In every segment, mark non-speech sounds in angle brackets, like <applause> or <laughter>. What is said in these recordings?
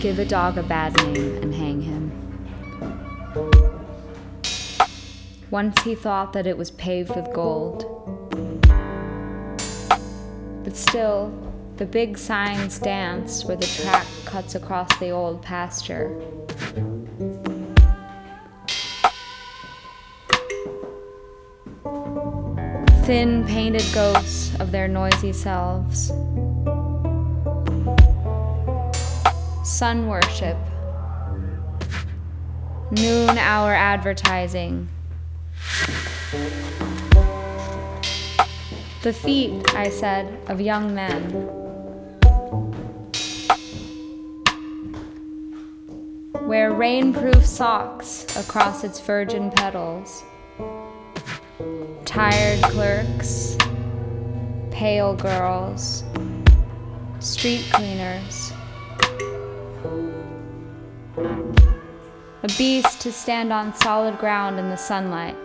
give a dog a bad name, and hang him. Once he thought that it was paved with gold. But still, the big signs dance where the track cuts across the old pasture. Thin painted ghosts of their noisy selves. Sun worship. Noon hour advertising. The feet, I said, of young men. Wear rainproof socks across its virgin petals. Tired clerks, pale girls, street cleaners. A beast to stand on solid ground in the sunlight.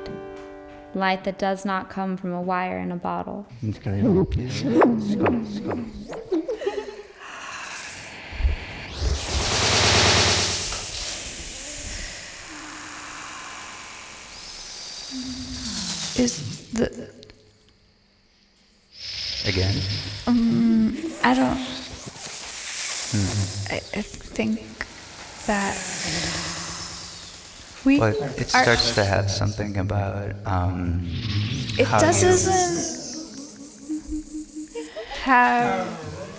Light that does not come from a wire in a bottle. Is the Again? Um, I don't. I, I think that we. Well, it are- starts to have something about um, It doesn't have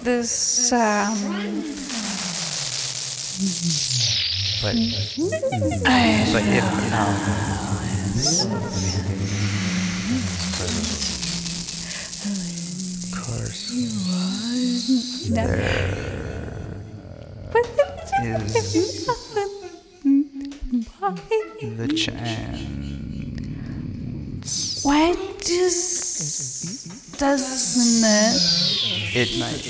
this. Um, but, but if um, of course there is the chance why does doesn't it? it might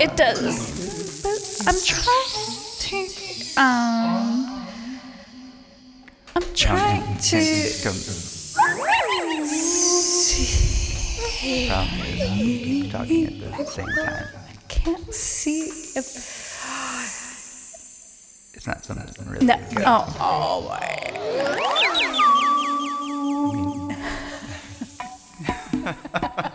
It does. But I'm trying to. Um. I'm trying to. see. problem is talking at the same time can't see if. It's not something really. No. Oh, oh my. <laughs> <laughs>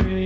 everything,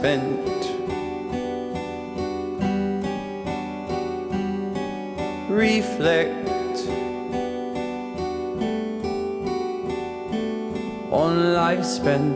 spent. reflect on life spent.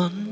on.